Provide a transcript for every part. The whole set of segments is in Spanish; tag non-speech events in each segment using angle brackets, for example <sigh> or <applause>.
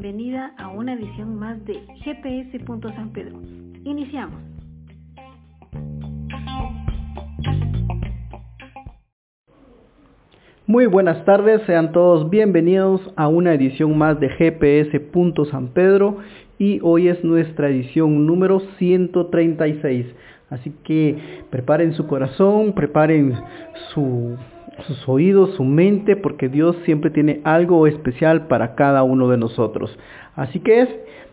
bienvenida a una edición más de GPS. San Pedro. Iniciamos. Muy buenas tardes, sean todos bienvenidos a una edición más de GPS. San Pedro y hoy es nuestra edición número 136. Así que preparen su corazón, preparen su sus oídos, su mente, porque Dios siempre tiene algo especial para cada uno de nosotros. Así que es,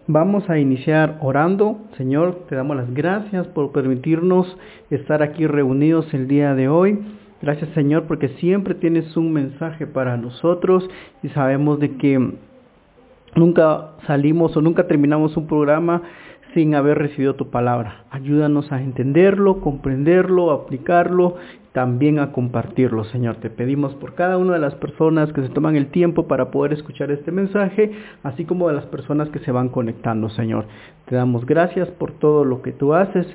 vamos a iniciar orando. Señor, te damos las gracias por permitirnos estar aquí reunidos el día de hoy. Gracias Señor porque siempre tienes un mensaje para nosotros y sabemos de que nunca salimos o nunca terminamos un programa sin haber recibido tu palabra. Ayúdanos a entenderlo, comprenderlo, aplicarlo, también a compartirlo, Señor. Te pedimos por cada una de las personas que se toman el tiempo para poder escuchar este mensaje, así como de las personas que se van conectando, Señor. Te damos gracias por todo lo que tú haces.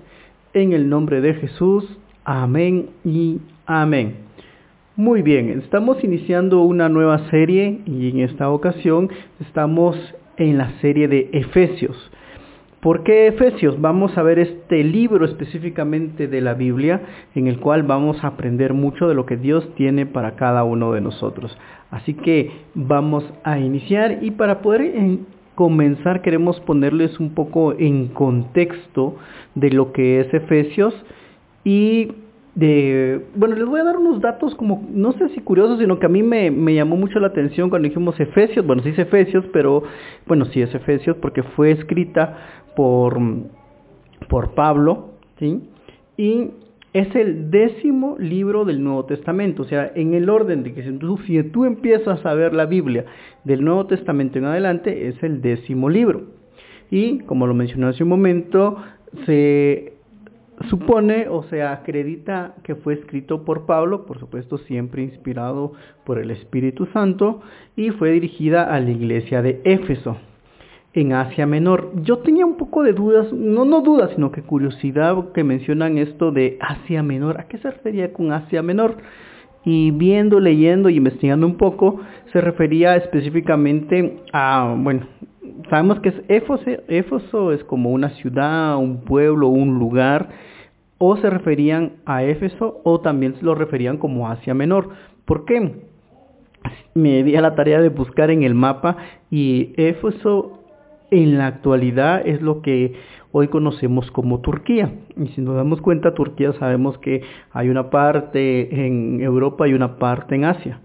En el nombre de Jesús. Amén y amén. Muy bien, estamos iniciando una nueva serie y en esta ocasión estamos en la serie de Efesios. ¿Por qué Efesios? Vamos a ver este libro específicamente de la Biblia en el cual vamos a aprender mucho de lo que Dios tiene para cada uno de nosotros. Así que vamos a iniciar y para poder comenzar queremos ponerles un poco en contexto de lo que es Efesios y de, bueno, les voy a dar unos datos como, no sé si curiosos, sino que a mí me, me llamó mucho la atención cuando dijimos Efesios, bueno, sí es Efesios, pero bueno, sí es Efesios porque fue escrita por, por Pablo, ¿sí? Y es el décimo libro del Nuevo Testamento, o sea, en el orden de que si tú, si tú empiezas a ver la Biblia del Nuevo Testamento en adelante, es el décimo libro. Y, como lo mencioné hace un momento, se supone o se acredita que fue escrito por Pablo, por supuesto siempre inspirado por el Espíritu Santo, y fue dirigida a la iglesia de Éfeso en Asia Menor. Yo tenía un poco de dudas, no, no dudas, sino que curiosidad que mencionan esto de Asia Menor. ¿A qué se refería con Asia Menor? Y viendo, leyendo y investigando un poco, se refería específicamente a, bueno, sabemos que es Éfeso es como una ciudad, un pueblo, un lugar, o se referían a Éfeso o también se lo referían como Asia Menor. ¿Por qué? Me di a la tarea de buscar en el mapa y Éfeso en la actualidad es lo que hoy conocemos como Turquía. Y si nos damos cuenta, Turquía sabemos que hay una parte en Europa y una parte en Asia.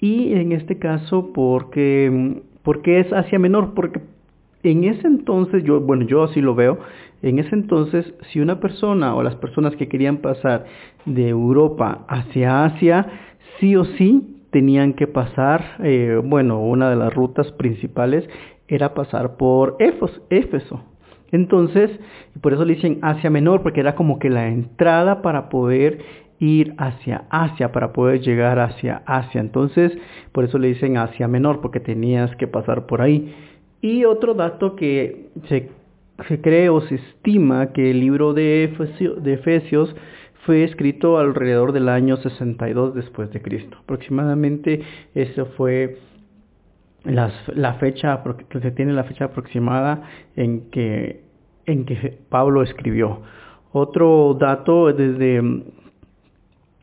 Y en este caso, porque, porque es Asia Menor, porque en ese entonces, yo, bueno, yo así lo veo, en ese entonces, si una persona o las personas que querían pasar de Europa hacia Asia, sí o sí tenían que pasar, eh, bueno, una de las rutas principales era pasar por Éfeso. Entonces, por eso le dicen Asia Menor, porque era como que la entrada para poder ir hacia Asia, para poder llegar hacia Asia. Entonces, por eso le dicen Asia Menor, porque tenías que pasar por ahí. Y otro dato que se, cree o se estima que el libro de, de Efesios fue escrito alrededor del año 62 después de Cristo. Aproximadamente eso fue la fecha, se tiene la fecha aproximada en que, en que Pablo escribió. Otro dato desde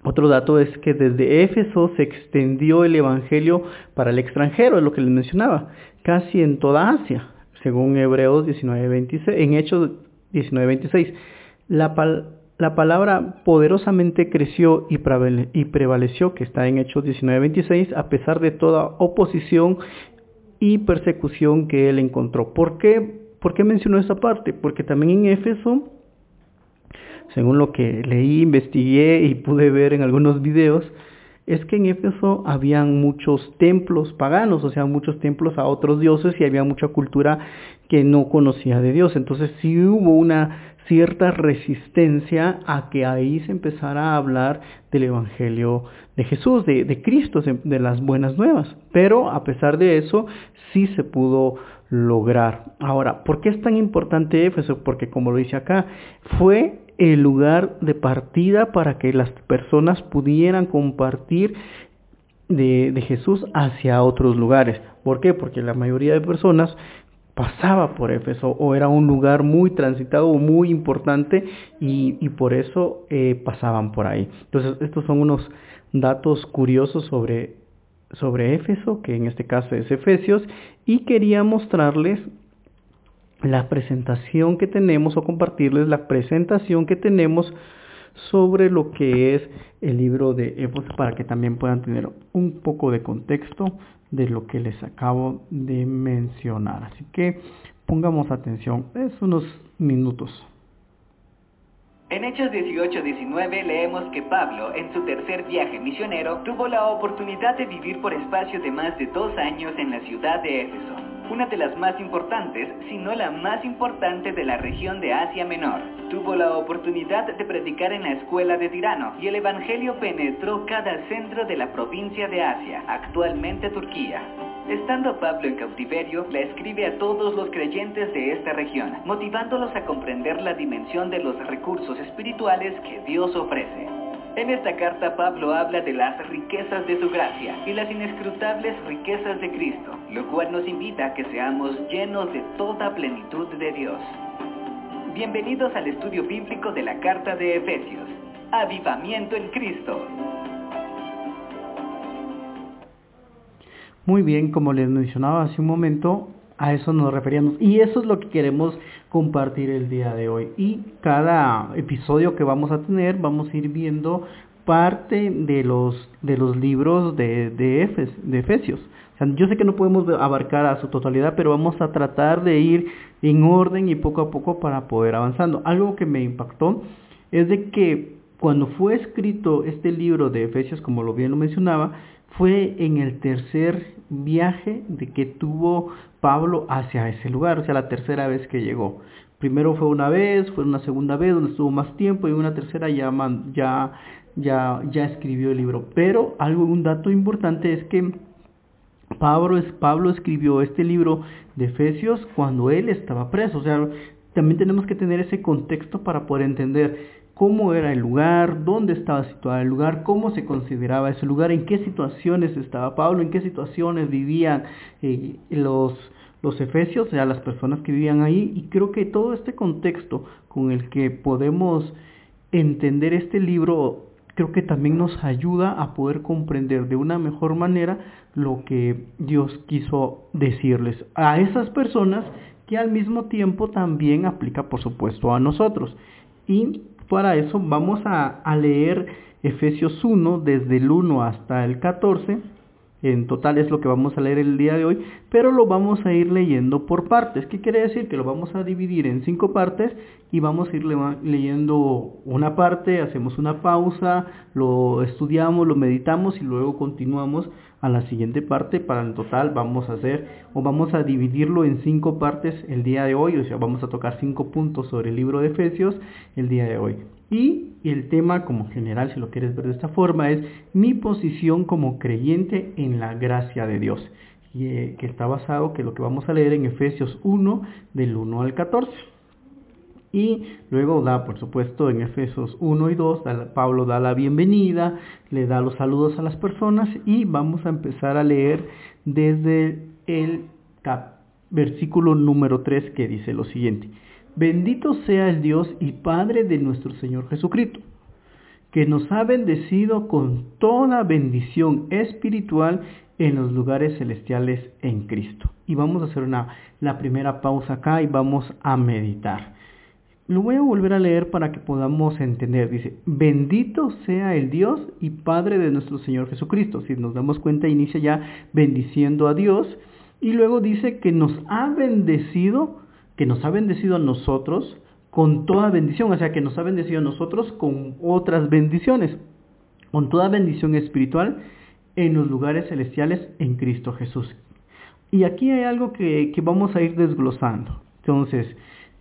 otro dato es que desde Éfeso se extendió el Evangelio para el extranjero, es lo que les mencionaba, casi en toda Asia, según Hebreos 19.26, en Hechos 19.26. La, la palabra poderosamente creció y prevaleció, que está en Hechos 19.26, a pesar de toda oposición y persecución que él encontró. ¿Por qué, ¿Por qué mencionó esa parte? Porque también en Éfeso, según lo que leí, investigué y pude ver en algunos videos, es que en Éfeso habían muchos templos paganos, o sea, muchos templos a otros dioses y había mucha cultura que no conocía de Dios. Entonces sí hubo una cierta resistencia a que ahí se empezara a hablar del Evangelio de Jesús, de, Cristo, de las buenas nuevas. Pero a pesar de eso, sí se pudo lograr. Ahora, ¿por qué es tan importante Éfeso? Porque como lo dice acá, fue el lugar de partida para que las personas pudieran compartir de, Jesús hacia otros lugares. ¿Por qué? Porque la mayoría de personas pasaba por Éfeso o era un lugar muy transitado, muy importante y, y por eso eh, pasaban por ahí. Entonces estos son unos datos curiosos sobre, sobre Éfeso, que en este caso es Efesios, y quería mostrarles la presentación que tenemos o compartirles la presentación que tenemos sobre lo que es el libro de Éfeso para que también puedan tener un poco de contexto de lo que les acabo de mencionar. Así que pongamos atención, es unos minutos. En Hechos 18-19 leemos que Pablo, en su tercer viaje misionero, tuvo la oportunidad de vivir por espacio de más de dos años en la ciudad de Éfeso, una de las más importantes, si no la más importante de la región de Asia Menor. Tuvo la oportunidad de predicar en la escuela de Tirano y el Evangelio penetró cada centro de la provincia de Asia, actualmente Turquía. Estando Pablo en cautiverio, la escribe a todos los creyentes de esta región, motivándolos a comprender la dimensión de los recursos espirituales que Dios ofrece. En esta carta Pablo habla de las riquezas de su gracia y las inescrutables riquezas de Cristo, lo cual nos invita a que seamos llenos de toda plenitud de Dios. Bienvenidos al estudio bíblico de la carta de Efesios. Avivamiento en Cristo. Muy bien, como les mencionaba hace un momento, a eso nos referíamos. Y eso es lo que queremos compartir el día de hoy. Y cada episodio que vamos a tener, vamos a ir viendo parte de los, de los libros de, de, de Efesios. yo sé que no podemos abarcar a su totalidad, pero vamos a tratar de ir en orden y poco a poco para poder avanzando. Algo que me impactó es de que cuando fue escrito este libro de Efesios, como lo bien lo mencionaba, fue en el tercer viaje de que tuvo Pablo hacia ese lugar, o sea, la tercera vez que llegó. Primero fue una vez, fue una segunda vez donde estuvo más tiempo y una tercera ya, ya, ya, ya escribió el libro. Pero algo, un dato importante es que Pablo, Pablo escribió este libro de Efesios cuando él estaba preso. O sea, también tenemos que tener ese contexto para poder entender cómo era el lugar, dónde estaba situado el lugar, cómo se consideraba ese lugar, en qué situaciones estaba Pablo, en qué situaciones vivían eh, los, los efesios, o sea, las personas que vivían ahí. Y creo que todo este contexto con el que podemos entender este libro, creo que también nos ayuda a poder comprender de una mejor manera lo que Dios quiso decirles a esas personas que al mismo tiempo también aplica, por supuesto, a nosotros. Y para eso vamos a, leer Efesios 1 desde el 1 hasta el 14. En total es lo que vamos a leer el día de hoy, pero lo vamos a ir leyendo por partes. ¿Qué quiere decir? Que lo vamos a dividir en cinco partes y vamos a ir leyendo una parte, hacemos una pausa, lo estudiamos, lo meditamos y luego continuamos a la siguiente parte. Para el total vamos a hacer o vamos a dividirlo en cinco partes el día de hoy, o sea, vamos a tocar cinco puntos sobre el libro de Efesios el día de hoy. Y el tema como general, si lo quieres ver de esta forma, es mi posición como creyente en la gracia de Dios. Eh, que está basado, que lo que vamos a leer en Efesios 1, del 1 al 14. Y luego da, por supuesto, en Efesios 1 y 2, Pablo da la bienvenida, le da los saludos a las personas y vamos a empezar a leer desde el versículo número 3 que dice lo siguiente. Bendito sea el Dios y Padre de nuestro Señor Jesucristo, que nos ha bendecido con toda bendición espiritual en los lugares celestiales en Cristo. Y vamos a hacer una, la primera pausa acá y vamos a meditar. Lo voy a volver a leer para que podamos entender. Dice, bendito sea el Dios y Padre de nuestro Señor Jesucristo. Si nos damos cuenta, inicia ya bendiciendo a Dios. Y luego dice que nos ha bendecido que nos ha bendecido a nosotros con toda bendición, o sea, que nos ha bendecido a nosotros con otras bendiciones, con toda bendición espiritual en los lugares celestiales en Cristo Jesús. Y aquí hay algo que, que vamos a ir desglosando. Entonces,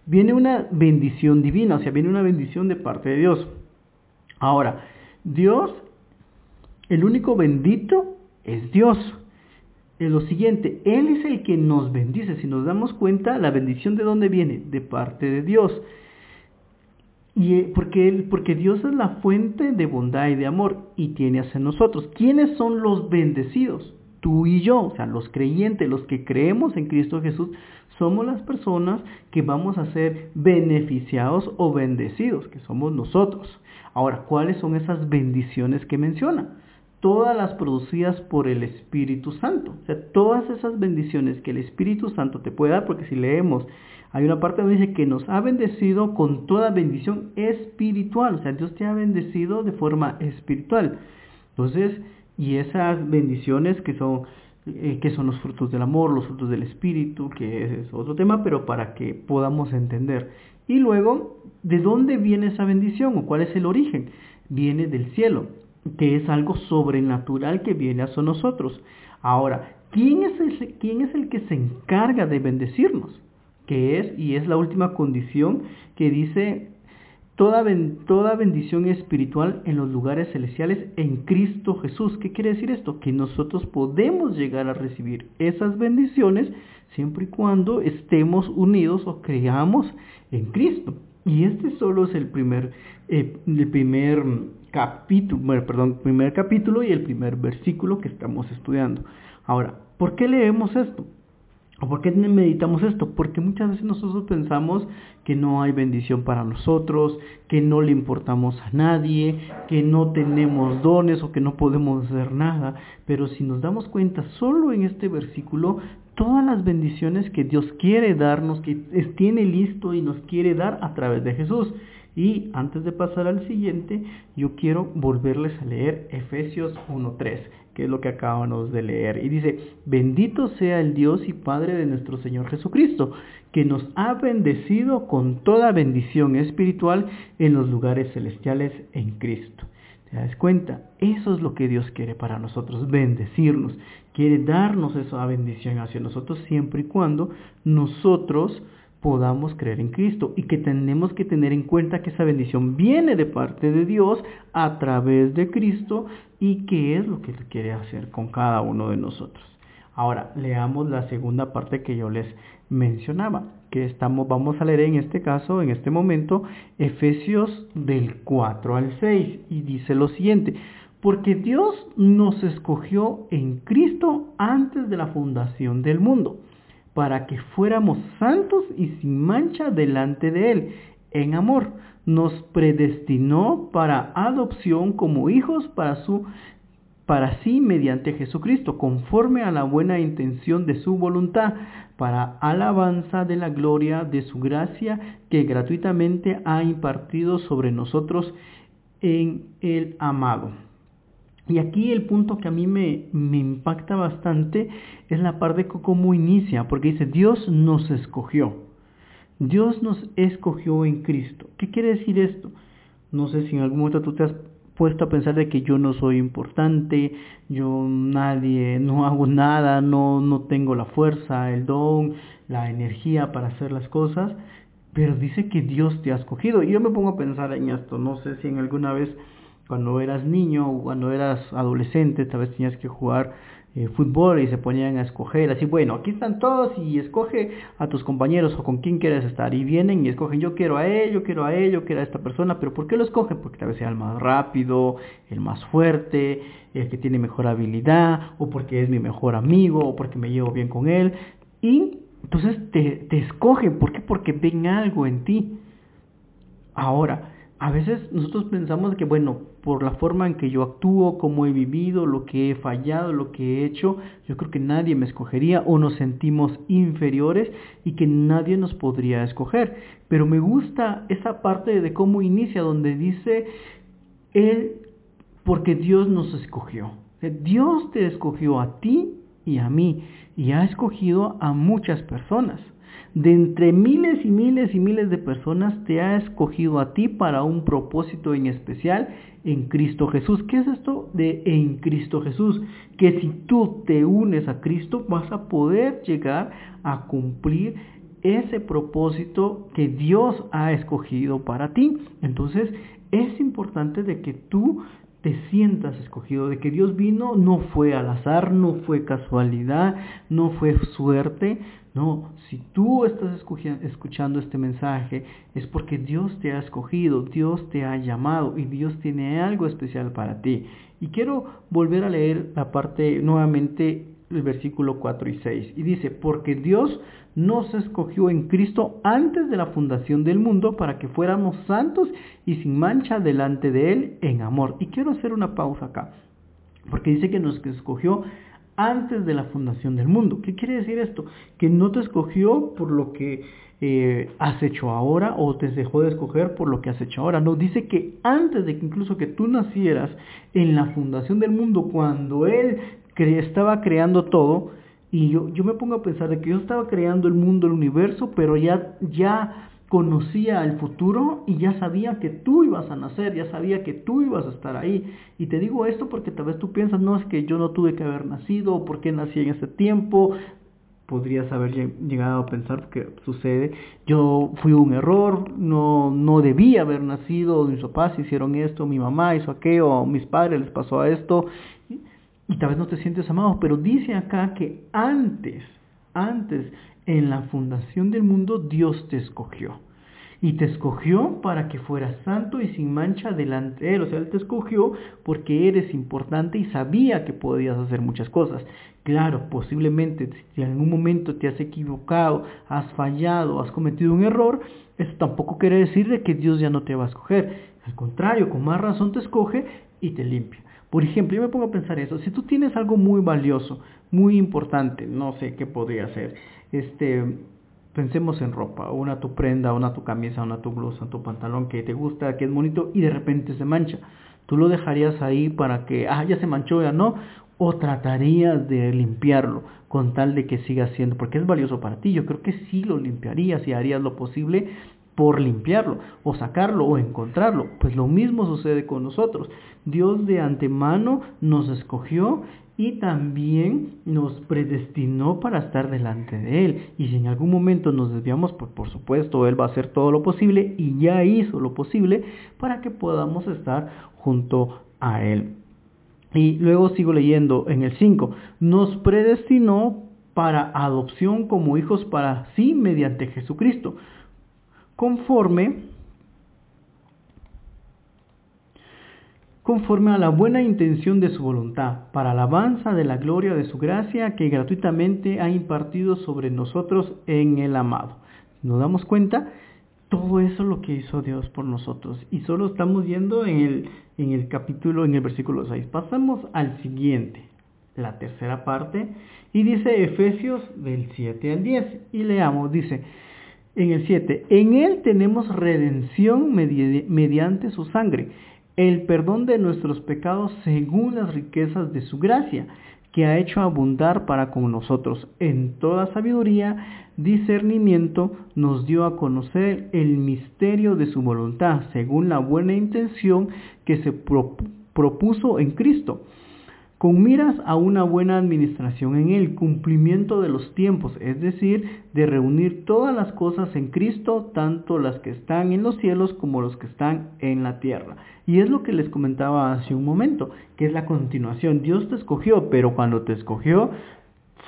viene una bendición divina, o sea, viene una bendición de parte de Dios. Ahora, Dios, el único bendito es Dios lo siguiente, Él es el que nos bendice. Si nos damos cuenta, la bendición de dónde viene? De parte de Dios. Y eh, porque, él, porque Dios es la fuente de bondad y de amor y tiene hacia nosotros. ¿Quiénes son los bendecidos? Tú y yo, o sea, los creyentes, los que creemos en Cristo Jesús, somos las personas que vamos a ser beneficiados o bendecidos, que somos nosotros. Ahora, ¿cuáles son esas bendiciones que menciona? Todas las producidas por el Espíritu Santo. O sea, todas esas bendiciones que el Espíritu Santo te puede dar, porque si leemos, hay una parte donde dice que nos ha bendecido con toda bendición espiritual. O sea, Dios te ha bendecido de forma espiritual. Entonces, y esas bendiciones que son eh, que son los frutos del amor, los frutos del espíritu, que es otro tema, pero para que podamos entender. Y luego, ¿de dónde viene esa bendición o cuál es el origen? Viene del cielo, que es algo sobrenatural que viene hacia nosotros. Ahora, ¿quién es el, quién es el que se encarga de bendecirnos? Que es, y es la última condición que dice toda, toda bendición espiritual en los lugares celestiales en Cristo Jesús. ¿Qué quiere decir esto? Que nosotros podemos llegar a recibir esas bendiciones siempre y cuando estemos unidos o creamos en Cristo. Y este solo es el primer, eh, el primer capítulo, perdón, primer capítulo y el primer versículo que estamos estudiando. Ahora, ¿por qué leemos esto? ¿O por qué meditamos esto? Porque muchas veces nosotros pensamos que no hay bendición para nosotros, que no le importamos a nadie, que no tenemos dones o que no podemos hacer nada. Pero si nos damos cuenta, solo en este versículo, todas las bendiciones que Dios quiere darnos, que tiene listo y nos quiere dar a través de Jesús. Y antes de pasar al siguiente, yo quiero volverles a leer Efesios 1.3 que es lo que acabamos de leer. Y dice, bendito sea el Dios y Padre de nuestro Señor Jesucristo, que nos ha bendecido con toda bendición espiritual en los lugares celestiales en Cristo. ¿Te das cuenta? Eso es lo que Dios quiere para nosotros, bendecirnos. Quiere darnos esa bendición hacia nosotros siempre y cuando nosotros podamos creer en Cristo y que tenemos que tener en cuenta que esa bendición viene de parte de Dios a través de Cristo y qué es lo que quiere hacer con cada uno de nosotros. Ahora, leamos la segunda parte que yo les mencionaba, que estamos, vamos a leer en este caso, en este momento, Efesios del 4 al 6, y dice lo siguiente, porque Dios nos escogió en Cristo antes de la fundación del mundo para que fuéramos santos y sin mancha delante de Él. En amor, nos predestinó para adopción como hijos para su para sí mediante Jesucristo, conforme a la buena intención de su voluntad, para alabanza de la gloria de su gracia que gratuitamente ha impartido sobre nosotros en el amado. Y aquí el punto que a mí me, me impacta bastante es la parte de cómo inicia, porque dice, Dios nos escogió. Dios nos escogió en Cristo. ¿Qué quiere decir esto? No sé si en algún momento tú te has puesto a pensar de que yo no soy importante, yo nadie, no <laughs> hago nada, no, no tengo la fuerza, el don, la energía para hacer las cosas, pero dice que Dios te ha escogido. Y yo me pongo a pensar en esto, no sé si en alguna vez cuando eras niño o cuando eras adolescente, tal vez tenías que jugar eh, fútbol y se ponían a escoger, así, bueno, aquí están todos y escoge a tus compañeros o con quién quieres estar. Y vienen y escogen, yo quiero a él, yo quiero a él, yo quiero a esta persona, pero ¿por qué lo escogen? Porque tal vez sea el más rápido, el más fuerte, el que tiene mejor habilidad, o porque es mi mejor amigo, o porque me llevo bien con él. Y entonces te, te escogen, ¿por qué? Porque ven algo en ti. Ahora, a veces nosotros pensamos que, bueno, por la forma en que yo actúo, cómo he vivido, lo que he fallado, lo que he hecho, yo creo que nadie me escogería o nos sentimos inferiores y que nadie nos podría escoger. Pero me gusta esa parte de cómo inicia, donde dice, Él, porque Dios nos escogió. Dios te escogió a ti y a mí y ha escogido a muchas personas de entre miles y miles y miles de personas te ha escogido a ti para un propósito en especial en Cristo Jesús. ¿Qué es esto de en Cristo Jesús? Que si tú te unes a Cristo vas a poder llegar a cumplir ese propósito que Dios ha escogido para ti. Entonces es importante de que tú te sientas escogido, de que Dios vino no fue al azar, no fue casualidad, no fue suerte, no, si tú estás escuchando este mensaje es porque Dios te ha escogido, Dios te ha llamado y Dios tiene algo especial para ti. Y quiero volver a leer la parte nuevamente el versículo 4 y 6. Y dice, porque Dios nos escogió en Cristo antes de la fundación del mundo para que fuéramos santos y sin mancha delante de Él en amor. Y quiero hacer una pausa acá, porque dice que nos escogió antes de la fundación del mundo. ¿Qué quiere decir esto? Que no te escogió por lo que eh, has hecho ahora o te dejó de escoger por lo que has hecho ahora. No, dice que antes de que incluso que tú nacieras en la fundación del mundo, cuando Él estaba creando todo, y yo, yo me pongo a pensar de que yo estaba creando el mundo, el universo, pero ya, ya conocía el futuro y ya sabía que tú ibas a nacer, ya sabía que tú ibas a estar ahí. Y te digo esto porque tal vez tú piensas, no es que yo no tuve que haber nacido, o por qué nací en ese tiempo, podrías haber llegado a pensar que sucede, yo fui un error, no, no debía haber nacido, mis papás hicieron esto, mi mamá hizo aquello, mis padres les pasó a esto, y tal vez no te sientes amado, pero dice acá que antes, antes, en la fundación del mundo, Dios te escogió. Y te escogió para que fueras santo y sin mancha delante de Él. O sea, Él te escogió porque eres importante y sabía que podías hacer muchas cosas. Claro, posiblemente si en algún momento te has equivocado, has fallado, has cometido un error, eso tampoco quiere decir de que Dios ya no te va a escoger. Al contrario, con más razón te escoge y te limpia. Por ejemplo, yo me pongo a pensar eso. Si tú tienes algo muy valioso, muy importante, no sé qué podría ser, este, pensemos en ropa, una tu prenda, una tu camisa, una tu blusa, tu pantalón que te gusta, que es bonito y de repente se mancha. ¿Tú lo dejarías ahí para que, ah, ya se manchó, ya no? ¿O tratarías de limpiarlo con tal de que siga siendo, porque es valioso para ti? Yo creo que sí lo limpiarías y harías lo posible por limpiarlo o sacarlo o encontrarlo. Pues lo mismo sucede con nosotros. Dios de antemano nos escogió y también nos predestinó para estar delante de Él. Y si en algún momento nos desviamos, pues por supuesto Él va a hacer todo lo posible y ya hizo lo posible para que podamos estar junto a Él. Y luego sigo leyendo en el 5, nos predestinó para adopción como hijos para sí mediante Jesucristo, conforme conforme a la buena intención de su voluntad, para alabanza de la gloria de su gracia que gratuitamente ha impartido sobre nosotros en el amado. Nos damos cuenta, todo eso es lo que hizo Dios por nosotros. Y solo estamos yendo en el, en el capítulo, en el versículo 6. Pasamos al siguiente, la tercera parte, y dice Efesios del 7 al 10. Y leamos, dice, en el 7, en Él tenemos redención mediante su sangre el perdón de nuestros pecados según las riquezas de su gracia, que ha hecho abundar para con nosotros. En toda sabiduría, discernimiento, nos dio a conocer el misterio de su voluntad, según la buena intención que se propuso en Cristo con miras a una buena administración en el cumplimiento de los tiempos, es decir, de reunir todas las cosas en Cristo, tanto las que están en los cielos como los que están en la tierra. Y es lo que les comentaba hace un momento, que es la continuación. Dios te escogió, pero cuando te escogió,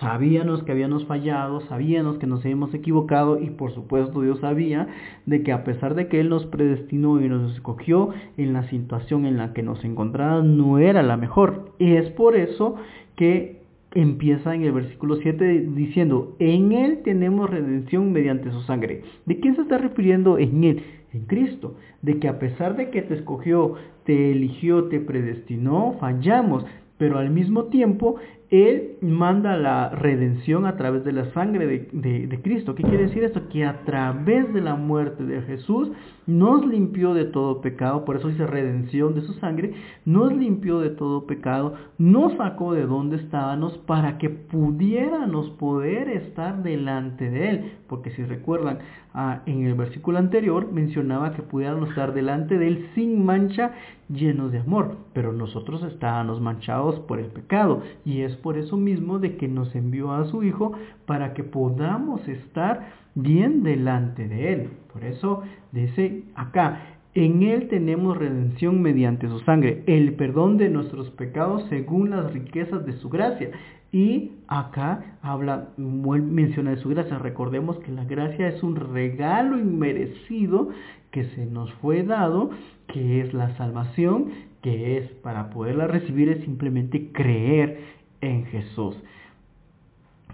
Sabíamos que habíamos fallado, sabíamos que nos habíamos equivocado y por supuesto Dios sabía de que a pesar de que Él nos predestinó y nos escogió en la situación en la que nos encontrábamos no era la mejor. Y es por eso que empieza en el versículo 7 diciendo, en Él tenemos redención mediante su sangre. ¿De quién se está refiriendo en Él? En Cristo. De que a pesar de que te escogió, te eligió, te predestinó, fallamos, pero al mismo tiempo él manda la redención a través de la sangre de, Cristo. ¿Qué quiere decir esto? Que a través de la muerte de Jesús nos limpió de todo pecado, por eso dice redención de su sangre, nos limpió de todo pecado, nos sacó de donde estábamos para que pudiéramos poder estar delante de Él. Porque si recuerdan, ah, en el versículo anterior mencionaba que pudiéramos estar delante de Él sin mancha, llenos de amor, pero nosotros estábamos manchados por el pecado y es por eso mismo de que nos envió a su Hijo para que podamos estar bien delante de Él. Por eso dice acá, en Él tenemos redención mediante su sangre, el perdón de nuestros pecados según las riquezas de su gracia. Y acá habla, menciona de su gracia. Recordemos que la gracia es un regalo inmerecido que se nos fue dado, que es la salvación, que es para poderla recibir es simplemente creer en Jesús.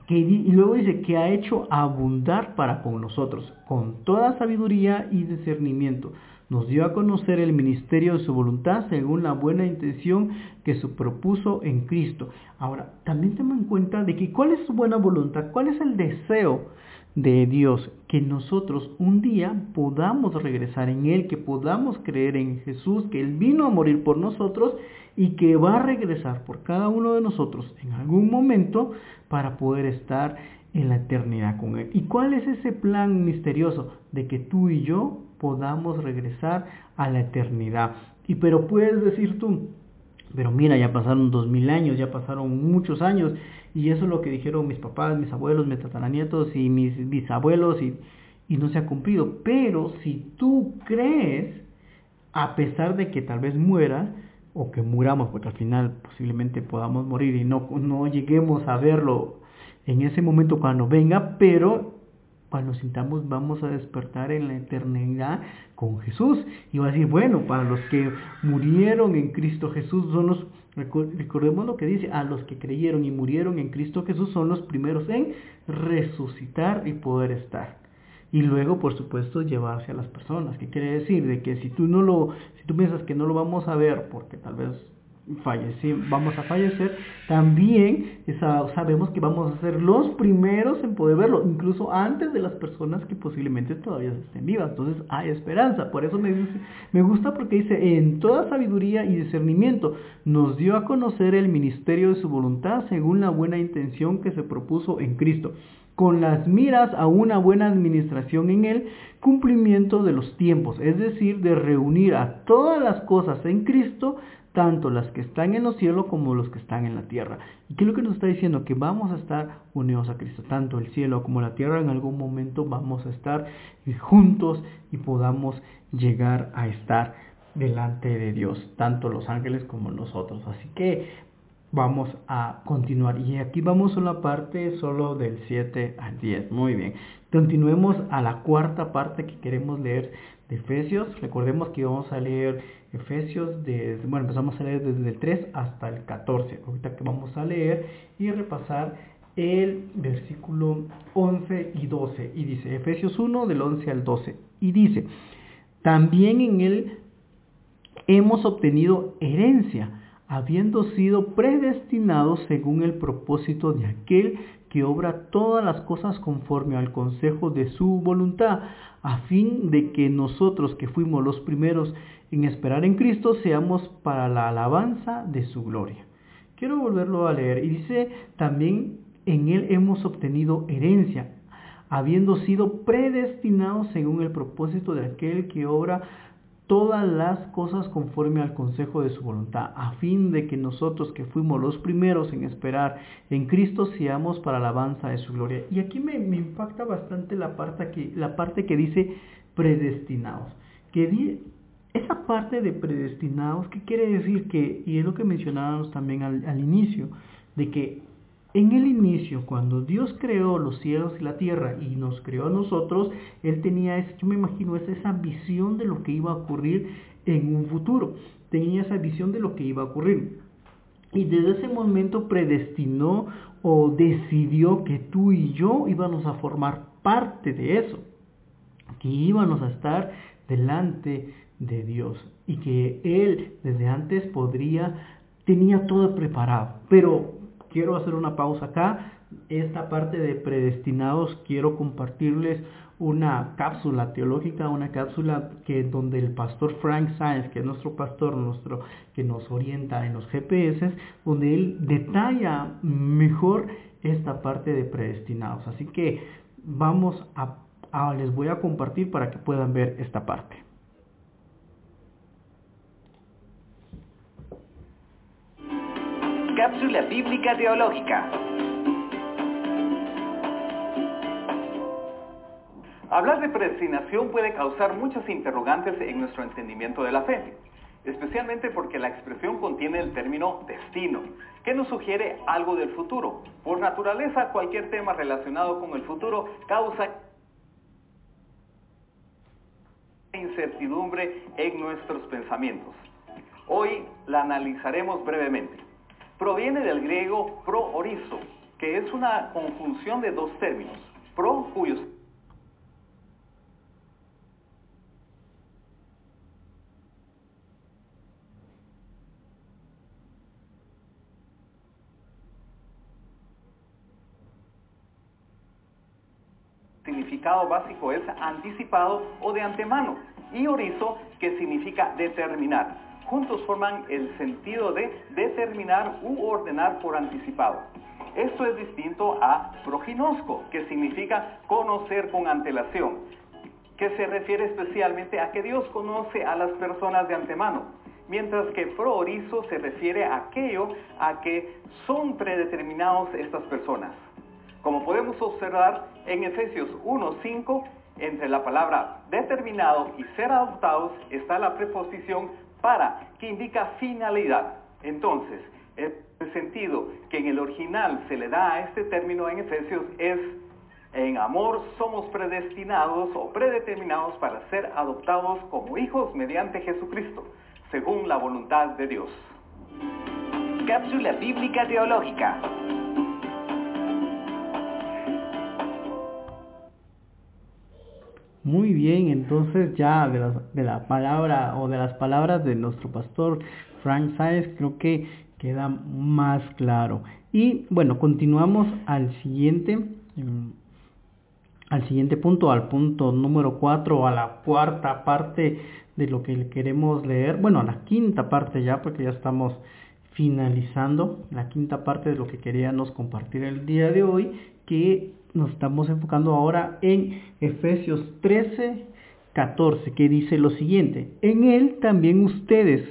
y luego dice que ha hecho abundar para con nosotros, con toda sabiduría y discernimiento. Nos dio a conocer el ministerio de su voluntad según la buena intención que se propuso en Cristo. Ahora, también tengo en cuenta de que cuál es su buena voluntad, cuál es el deseo de Dios, que nosotros un día podamos regresar en Él, que podamos creer en Jesús, que Él vino a morir por nosotros y que va a regresar por cada uno de nosotros en algún momento para poder estar en la eternidad con Él. ¿Y cuál es ese plan misterioso? De que tú y yo podamos regresar a la eternidad. Y pero puedes decir tú, pero mira, ya pasaron dos mil años, ya pasaron muchos años, y eso es lo que dijeron mis papás, mis abuelos, mis tataranietos y mis bisabuelos, y, y no se ha cumplido. Pero si tú crees, a pesar de que tal vez muera, o que muramos, porque al final posiblemente podamos morir y no, no lleguemos a verlo en ese momento cuando venga, pero cuando sintamos vamos a despertar en la eternidad con Jesús. Y va a decir, bueno, para los que murieron en Cristo Jesús son los, recordemos lo que dice, a los que creyeron y murieron en Cristo Jesús son los primeros en resucitar y poder estar y luego por supuesto llevarse a las personas. ¿Qué quiere decir? De que si tú no lo, si tú piensas que no lo vamos a ver porque tal vez fallece, vamos a fallecer, también sabemos que vamos a ser los primeros en poder verlo, incluso antes de las personas que posiblemente todavía estén vivas. Entonces hay esperanza. Por eso me, dice, me gusta porque dice, en toda sabiduría y discernimiento nos dio a conocer el ministerio de su voluntad según la buena intención que se propuso en Cristo con las miras a una buena administración en el cumplimiento de los tiempos, es decir, de reunir a todas las cosas en Cristo, tanto las que están en los cielos como los que están en la tierra. ¿Y qué es lo que nos está diciendo? Que vamos a estar unidos a Cristo, tanto el cielo como la tierra, en algún momento vamos a estar juntos y podamos llegar a estar delante de Dios, tanto los ángeles como nosotros. Así que vamos a continuar. Y aquí vamos a la parte solo del 7 al 10. Muy bien. Continuemos a la cuarta parte que queremos leer de Efesios. Recordemos que vamos a leer Efesios, desde, bueno, empezamos a leer desde el 3 hasta el 14. Ahorita que vamos a leer y repasar el versículo 11 y 12. Y dice, Efesios 1 del 11 al 12. Y dice, también en él hemos obtenido herencia habiendo sido predestinados según el propósito de aquel que obra todas las cosas conforme al consejo de su voluntad, a fin de que nosotros que fuimos los primeros en esperar en Cristo seamos para la alabanza de su gloria. Quiero volverlo a leer y dice también en él hemos obtenido herencia, habiendo sido predestinados según el propósito de aquel que obra todas las cosas conforme al consejo de su voluntad, a fin de que nosotros que fuimos los primeros en esperar en Cristo seamos para alabanza de su gloria. Y aquí me, impacta bastante la parte, que, la parte que dice predestinados. Que esa parte de predestinados, ¿qué quiere decir? Que, y es lo que mencionábamos también al inicio, de que en el inicio, cuando Dios creó los cielos y la tierra y nos creó a nosotros, Él tenía, yo me imagino, esa visión de lo que iba a ocurrir en un futuro. Tenía esa visión de lo que iba a ocurrir. Y desde ese momento predestinó o decidió que tú y yo íbamos a formar parte de eso. Que íbamos a estar delante de Dios. Y que Él desde antes podría, tenía todo preparado. Pero quiero hacer una pausa acá. Esta parte de predestinados quiero compartirles una cápsula teológica, una cápsula que donde el pastor Frank Sainz, que es nuestro pastor, nuestro que nos orienta en los GPS, donde él detalla mejor esta parte de predestinados. Así que vamos a les voy a compartir para que puedan ver esta parte. Cápsula Bíblica Teológica. Hablar de predestinación puede causar muchas interrogantes en nuestro entendimiento de la fe, especialmente porque la expresión contiene el término destino, que nos sugiere algo del futuro. Por naturaleza, cualquier tema relacionado con el futuro causa incertidumbre en nuestros pensamientos. Hoy la analizaremos brevemente proviene del griego pro orizo, que es una conjunción de dos términos, pro cuyos significado básico es anticipado o de antemano, y orizo, que significa determinar. Juntos forman el sentido de determinar u ordenar por anticipado. Esto es distinto a proginosco, que significa conocer con antelación, que se refiere especialmente a que Dios conoce a las personas de antemano, mientras que proorizo se refiere a aquello a que son predeterminados estas personas. Como podemos observar en Efesios 1.5, entre la palabra determinado y ser adoptados está la preposición para, que indica finalidad. Entonces, el sentido que en el original se le da a este término en Efesios es, en amor somos predestinados o predeterminados para ser adoptados como hijos mediante Jesucristo, según la voluntad de Dios. Cápsula Bíblica Teológica. Muy bien, entonces ya de la, de la palabra o de las palabras de nuestro pastor Frank Sáez, creo que queda más claro. Y bueno, continuamos al siguiente, mm, al siguiente punto, al punto número 4, a la cuarta parte de lo que queremos leer. Bueno, a la quinta parte ya, porque ya estamos finalizando la quinta parte de lo que queríamos compartir el día de hoy, que nos estamos enfocando ahora en Efesios 13, 14, que dice lo siguiente, en él también ustedes,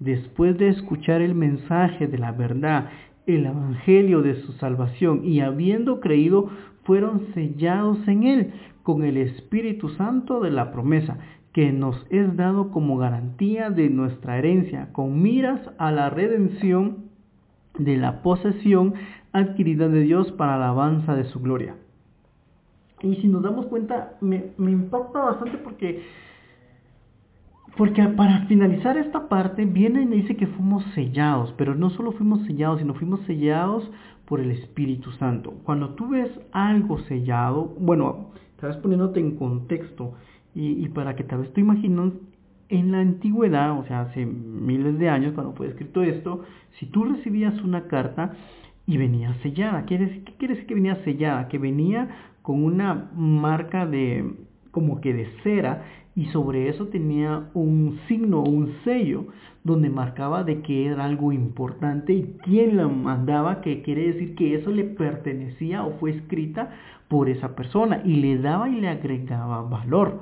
después de escuchar el mensaje de la verdad, el evangelio de su salvación y habiendo creído, fueron sellados en él con el Espíritu Santo de la promesa, que nos es dado como garantía de nuestra herencia, con miras a la redención de la posesión adquirida de Dios para la alabanza de su gloria. Y si nos damos cuenta, me, impacta bastante porque, porque para finalizar esta parte viene y dice que fuimos sellados, pero no solo fuimos sellados, sino fuimos sellados por el Espíritu Santo. Cuando tú ves algo sellado, bueno, te vas poniéndote en contexto y, para que tal vez tú imaginas en la antigüedad, o sea, hace miles de años cuando fue escrito esto, si tú recibías una carta y venía sellada, ¿qué quiere decir que venía sellada? Que venía con una marca de como que de cera y sobre eso tenía un signo, un sello, donde marcaba de que era algo importante y quién la mandaba, que quiere decir que eso le pertenecía o fue escrita por esa persona y le daba y le agregaba valor.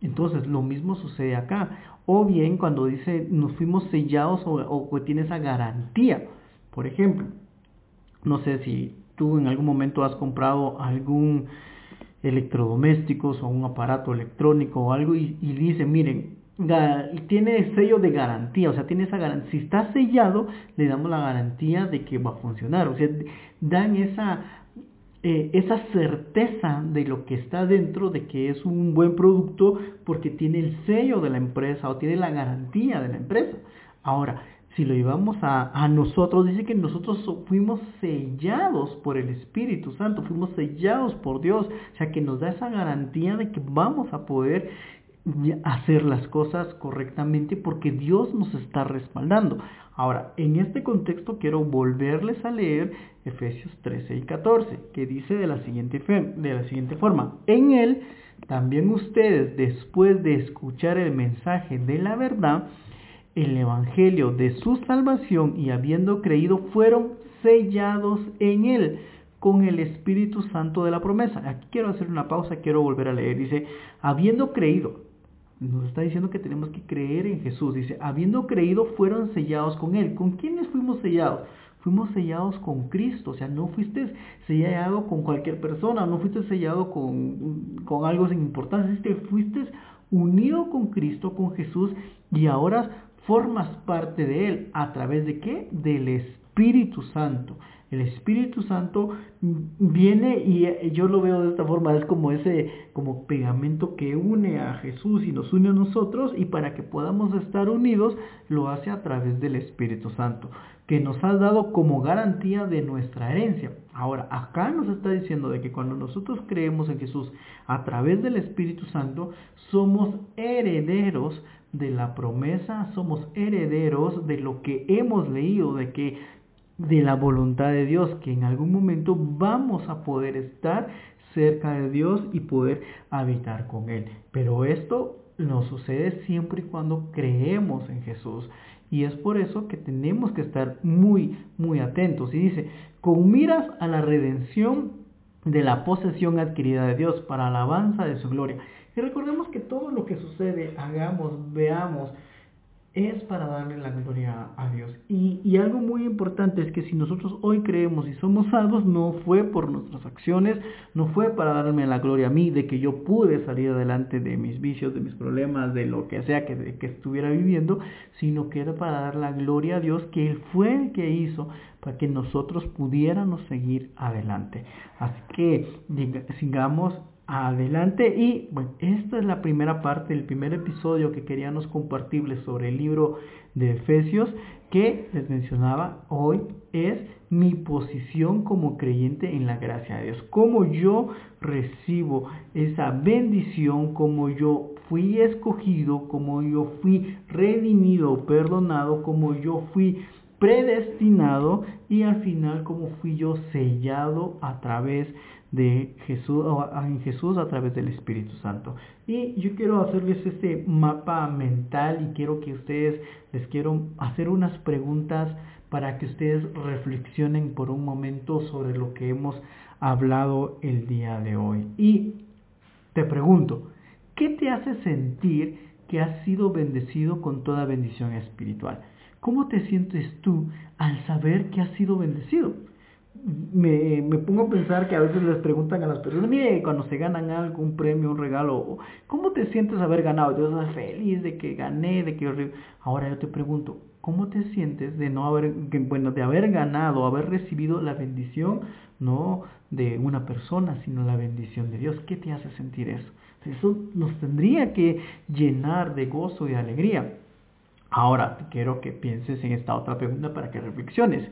Entonces lo mismo sucede acá. O bien cuando dice nos fuimos sellados o, o tiene esa garantía. Por ejemplo, no sé si tú en algún momento has comprado algún electrodomésticos o un aparato electrónico o algo y, dice, miren, tiene sello de garantía, o sea, tiene esa garantía, si está sellado, le damos la garantía de que va a funcionar, o sea, dan esa, eh, esa certeza de lo que está dentro, de que es un buen producto, porque tiene el sello de la empresa o tiene la garantía de la empresa. Ahora, si lo llevamos a, nosotros, dice que nosotros fuimos sellados por el Espíritu Santo, fuimos sellados por Dios, o sea que nos da esa garantía de que vamos a poder hacer las cosas correctamente porque Dios nos está respaldando. Ahora, en este contexto quiero volverles a leer Efesios 13 y 14, que dice de la siguiente, de la siguiente forma, en él también ustedes, después de escuchar el mensaje de la verdad, el Evangelio de su salvación y habiendo creído fueron sellados en él con el Espíritu Santo de la promesa. Aquí quiero hacer una pausa, quiero volver a leer. Dice, habiendo creído, nos está diciendo que tenemos que creer en Jesús. Dice, habiendo creído fueron sellados con él. ¿Con quiénes fuimos sellados? Fuimos sellados con Cristo, o sea, no fuiste sellado con cualquier persona, no fuiste sellado con, con algo sin importancia, fuiste unido con Cristo, con Jesús, y ahora formas parte de Él. ¿A través de qué? Del Espíritu Santo. El Espíritu Santo viene y eh, yo lo veo de esta forma, es como ese como pegamento que une a Jesús y nos une a nosotros y para que podamos estar unidos lo hace a través del Espíritu Santo. que nos has dado como garantía de nuestra herencia. Ahora, acá nos está diciendo de que cuando nosotros creemos en Jesús a través del Espíritu Santo, somos herederos de la promesa, somos herederos de lo que hemos leído, de que de la voluntad de Dios, que en algún momento vamos a poder estar cerca de Dios y poder habitar con Él. Pero esto nos sucede siempre y cuando creemos en Jesús. Y es por eso que tenemos que estar muy, muy atentos. Y dice, con miras a la redención de la posesión adquirida de Dios para alabanza de su gloria. Y recordemos que todo lo que sucede, hagamos, veamos, es para darle la gloria a Dios. Y, algo muy importante es que si nosotros hoy creemos y somos salvos, no fue por nuestras acciones, no fue para darme la gloria a mí de que yo pude salir adelante de mis vicios, de mis problemas, de lo que sea que, que estuviera viviendo, sino que era para dar la gloria a Dios, que Él fue el que hizo para que nosotros pudiéramos seguir adelante. Así que sigamos adelante. Y bueno, esta es la primera parte, el primer episodio que queríamos compartirles sobre el libro de Efesios que les mencionaba hoy es mi posición como creyente en la gracia de Dios. Cómo yo recibo esa bendición, como yo fui escogido, como yo fui redimido, perdonado, como yo fui predestinado y al final como fui yo sellado a través de Jesús, en Jesús a través del Espíritu Santo. Y yo quiero hacerles este mapa mental y quiero que ustedes, les quiero hacer unas preguntas para que ustedes reflexionen por un momento sobre lo que hemos hablado el día de hoy. Y te pregunto, ¿qué te hace sentir que has sido bendecido con toda bendición espiritual? ¿Cómo te sientes tú al saber que has sido bendecido? Me, me, pongo a pensar que a veces les preguntan a las personas, mire, cuando se ganan algo, un premio, un regalo, ¿cómo te sientes haber ganado? Yo soy feliz de que gané, de que Ahora yo te pregunto, ¿cómo te sientes de no haber, bueno, de haber ganado, haber recibido la bendición, no de una persona, sino la bendición de Dios? ¿Qué te hace sentir eso? Eso nos tendría que llenar de gozo y alegría. Ahora, quiero que pienses en esta otra pregunta para que reflexiones.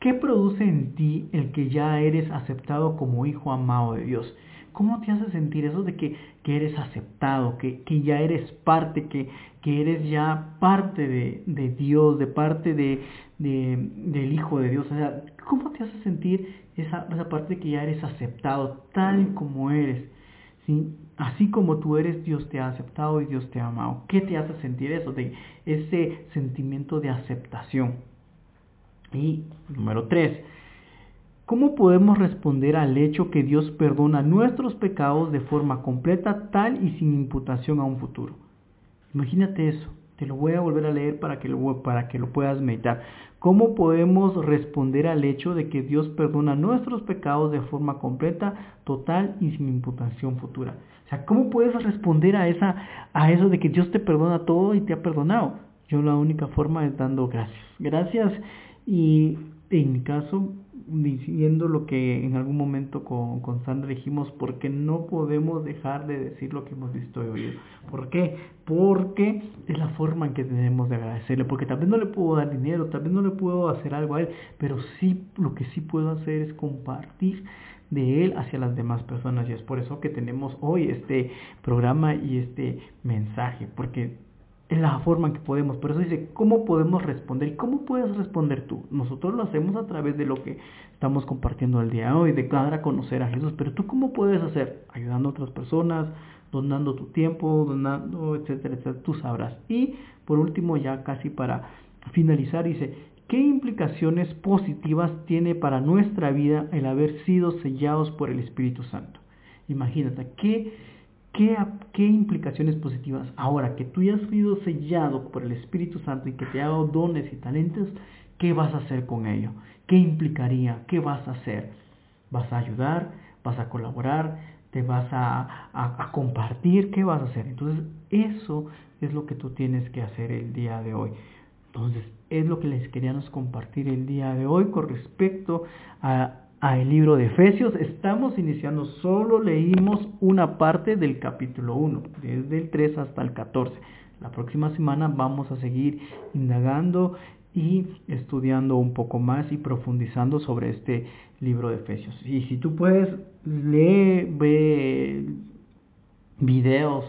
¿Qué produce en ti el que ya eres aceptado como hijo amado de Dios? ¿Cómo te hace sentir eso de que, eres aceptado, que, ya eres parte, que, que eres ya parte de, Dios, de parte de, del Hijo de Dios? ¿cómo te hace sentir esa, esa parte de que ya eres aceptado tal como eres? ¿Sí? Así como tú eres, Dios te ha aceptado y Dios te ha amado. ¿Qué te hace sentir eso? De ese sentimiento de aceptación. Y número 3. ¿Cómo podemos responder al hecho que Dios perdona nuestros pecados de forma completa, tal y sin imputación a un futuro? Imagínate eso. Te lo voy a volver a leer para que lo, para que lo puedas meditar. ¿Cómo podemos responder al hecho de que Dios perdona nuestros pecados de forma completa, total y sin imputación futura? O sea, ¿cómo puedes responder a, esa, a eso de que Dios te perdona todo y te ha perdonado? Yo la única forma es dando gracias. Gracias y en mi caso, diciendo lo que en algún momento con, con Sandra dijimos, porque no podemos dejar de decir lo que hemos visto y oído. ¿Por qué? Porque es la forma en que tenemos de agradecerle, porque tal vez no le puedo dar dinero, tal vez no le puedo hacer algo a él, pero sí, lo que sí puedo hacer es compartir de él hacia las demás personas y es por eso que tenemos hoy este programa y este mensaje, porque es la forma en que podemos. Por eso dice, ¿cómo podemos responder? ¿Y cómo puedes responder tú? Nosotros lo hacemos a través de lo que estamos compartiendo el día de hoy, de dar conocer a Jesús. Pero tú, ¿cómo puedes hacer? Ayudando a otras personas, donando tu tiempo, donando, etcétera, etcétera. Tú sabrás. Y por último, ya casi para finalizar, dice, ¿qué implicaciones positivas tiene para nuestra vida el haber sido sellados por el Espíritu Santo? Imagínate, ¿qué ¿Qué, implicaciones positivas? Ahora que tú ya has sido sellado por el Espíritu Santo y que te ha dado dones y talentos, ¿qué vas a hacer con ello? ¿Qué implicaría? ¿Qué vas a hacer? ¿Vas a ayudar? ¿Vas a colaborar? ¿Te vas a, a compartir? ¿Qué vas a hacer? Entonces, eso es lo que tú tienes que hacer el día de hoy. Entonces, es lo que les queríamos compartir el día de hoy con respecto a al libro de Efesios. Estamos iniciando, solo leímos una parte del capítulo 1, desde el 3 hasta el 14. La próxima semana vamos a seguir indagando y estudiando un poco más y profundizando sobre este libro de Efesios. Y si tú puedes, lee, ve videos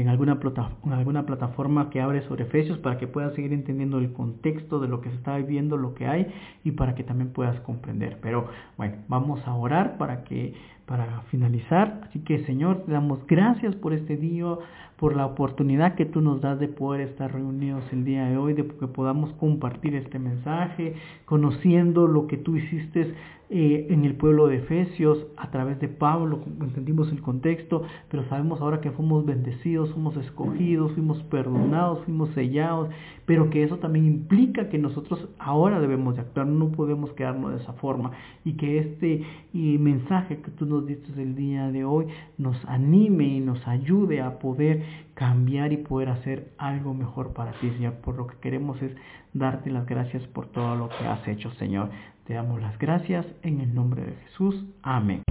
en alguna, en alguna plataforma que abre sobre Efesios para que puedas seguir entendiendo el contexto de lo que se está viviendo, lo que hay y para que también puedas comprender. Pero bueno, vamos a orar para que para finalizar. Así que Señor, te damos gracias por este día, por la oportunidad que tú nos das de poder estar reunidos el día de hoy, de que podamos compartir este mensaje, conociendo lo que tú hiciste eh, en el pueblo de Efesios a través de Pablo, entendimos el contexto, pero sabemos ahora que fuimos bendecidos, fuimos escogidos, fuimos perdonados, fuimos sellados, pero que eso también implica que nosotros ahora debemos de actuar, no podemos quedarnos de esa forma y que este mensaje que tú nos diste el día de hoy nos anime y nos ayude a poder cambiar y poder hacer algo mejor para ti, Señor. Por lo que queremos es darte las gracias por todo lo que has hecho, Señor. Te damos las gracias en el nombre de Jesús. Amén.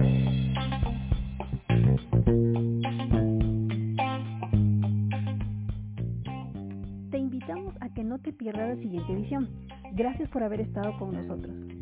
Te invitamos a que no te pierdas la siguiente edición. Gracias por haber estado con nosotros.